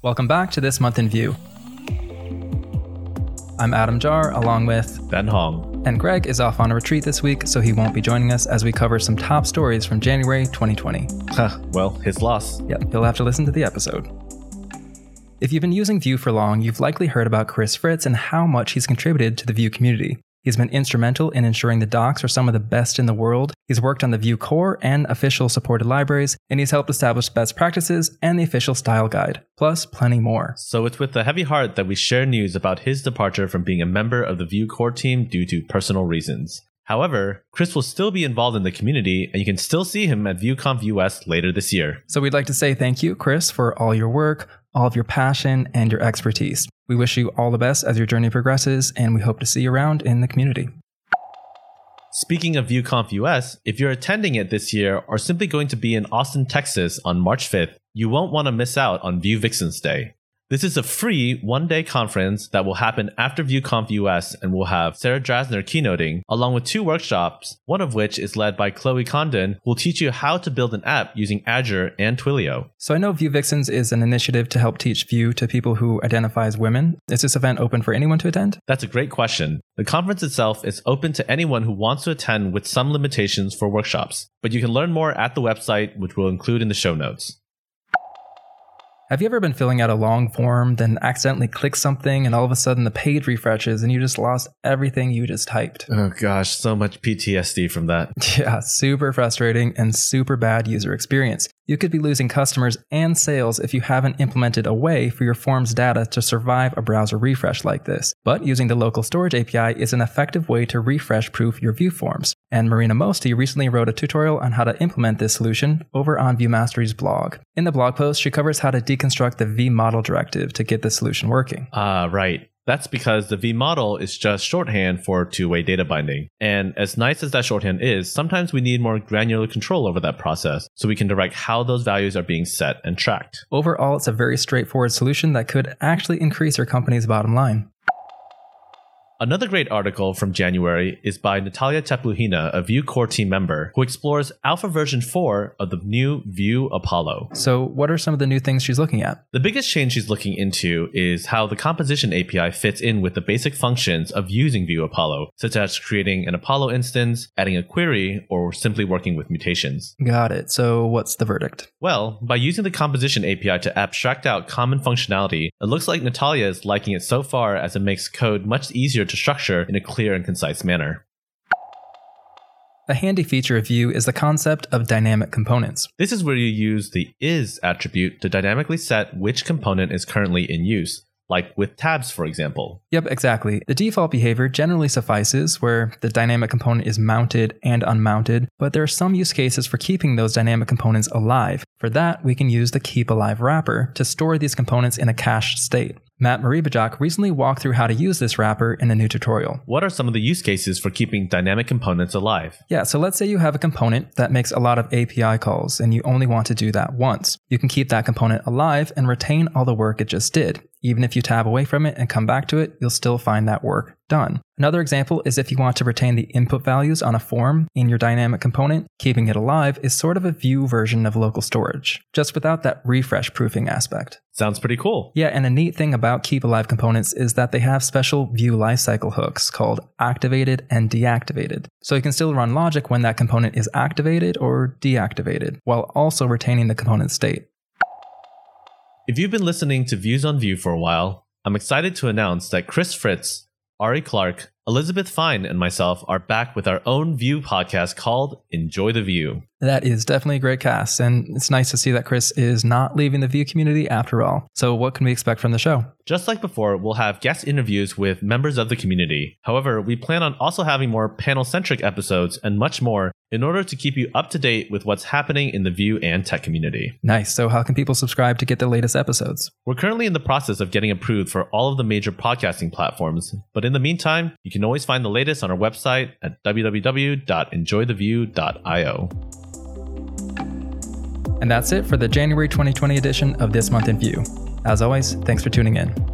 Welcome back to This Month in Vue. I'm Adam Jahr, along with Ben Hong. And Greg is off on a retreat this week, so he won't be joining us as we cover some top stories from January 2020. Huh, well, his loss. Yep, you'll have to listen to the episode. If you've been using Vue for long, you've likely heard about Chris Fritz and how much he's contributed to the Vue community. He's been instrumental in ensuring the docs are some of the best in the world. He's worked on the Vue core and official supported libraries, and he's helped establish best practices and the official style guide, plus plenty more. So it's with a heavy heart that we share news about his departure from being a member of the Vue core team due to personal reasons. However, Chris will still be involved in the community, and you can still see him at VueConf US later this year. So we'd like to say thank you, Chris, for all your work, all of your passion, and your expertise. We wish you all the best as your journey progresses, and we hope to see you around in the community. Speaking of VueConf US, if you're attending it this year or simply going to be in Austin, Texas on March 5th, you won't want to miss out on Vue Vixens Day. This is a free one day conference that will happen after VueConf US and will have Sarah Drasner keynoting, along with two workshops, one of which is led by Chloe Condon, who will teach you how to build an app using Azure and Twilio. So I know Vue Vixens is an initiative to help teach Vue to people who identify as women. Is this event open for anyone to attend? That's a great question. The conference itself is open to anyone who wants to attend with some limitations for workshops, but you can learn more at the website, which we'll include in the show notes. Have you ever been filling out a long form, then accidentally click something, and all of a sudden the page refreshes and you just lost everything you just typed? Oh gosh, so much PTSD from that. Yeah, super frustrating and super bad user experience. You could be losing customers and sales if you haven't implemented a way for your form's data to survive a browser refresh like this. But using the local storage API is an effective way to refresh proof your Vue forms. And Marina Mosti recently wrote a tutorial on how to implement this solution over on Vuemastery's blog. In the blog post, she covers how to deconstruct the vmodel directive to get the solution working. Ah, uh, right. That's because the V model is just shorthand for two way data binding. And as nice as that shorthand is, sometimes we need more granular control over that process so we can direct how those values are being set and tracked. Overall, it's a very straightforward solution that could actually increase your company's bottom line. Another great article from January is by Natalia Tepluhina, a Vue core team member, who explores alpha version 4 of the new Vue Apollo. So, what are some of the new things she's looking at? The biggest change she's looking into is how the composition API fits in with the basic functions of using Vue Apollo, such as creating an Apollo instance, adding a query, or simply working with mutations. Got it. So, what's the verdict? Well, by using the composition API to abstract out common functionality, it looks like Natalia is liking it so far as it makes code much easier to structure in a clear and concise manner. A handy feature of Vue is the concept of dynamic components. This is where you use the is attribute to dynamically set which component is currently in use, like with tabs, for example. Yep, exactly. The default behavior generally suffices, where the dynamic component is mounted and unmounted, but there are some use cases for keeping those dynamic components alive. For that, we can use the keep alive wrapper to store these components in a cached state. Matt Maribojoc recently walked through how to use this wrapper in a new tutorial. What are some of the use cases for keeping dynamic components alive? Yeah, so let's say you have a component that makes a lot of API calls and you only want to do that once. You can keep that component alive and retain all the work it just did. Even if you tab away from it and come back to it, you'll still find that work done. Another example is if you want to retain the input values on a form in your dynamic component, keeping it alive is sort of a Vue version of local storage, just without that refresh proofing aspect. Sounds pretty cool. Yeah, and a neat thing about Keep Alive components is that they have special Vue lifecycle hooks called activated and deactivated. So you can still run logic when that component is activated or deactivated, while also retaining the component state. If you've been listening to Views on Vue for a while, I'm excited to announce that Chris Fritz, Ari Clark, Elizabeth Fine, and myself are back with our own Vue podcast called Enjoy the Vue. That is definitely a great cast, and it's nice to see that Chris is not leaving the Vue community after all. So, what can we expect from the show? Just like before, we'll have guest interviews with members of the community. However, we plan on also having more panel centric episodes and much more in order to keep you up to date with what's happening in the Vue and tech community. Nice. So, how can people subscribe to get the latest episodes? We're currently in the process of getting approved for all of the major podcasting platforms, but in the meantime, you can always find the latest on our website at www.enjoythevue.io. And that's it for the January 2020 edition of This Month in Vue. As always, thanks for tuning in.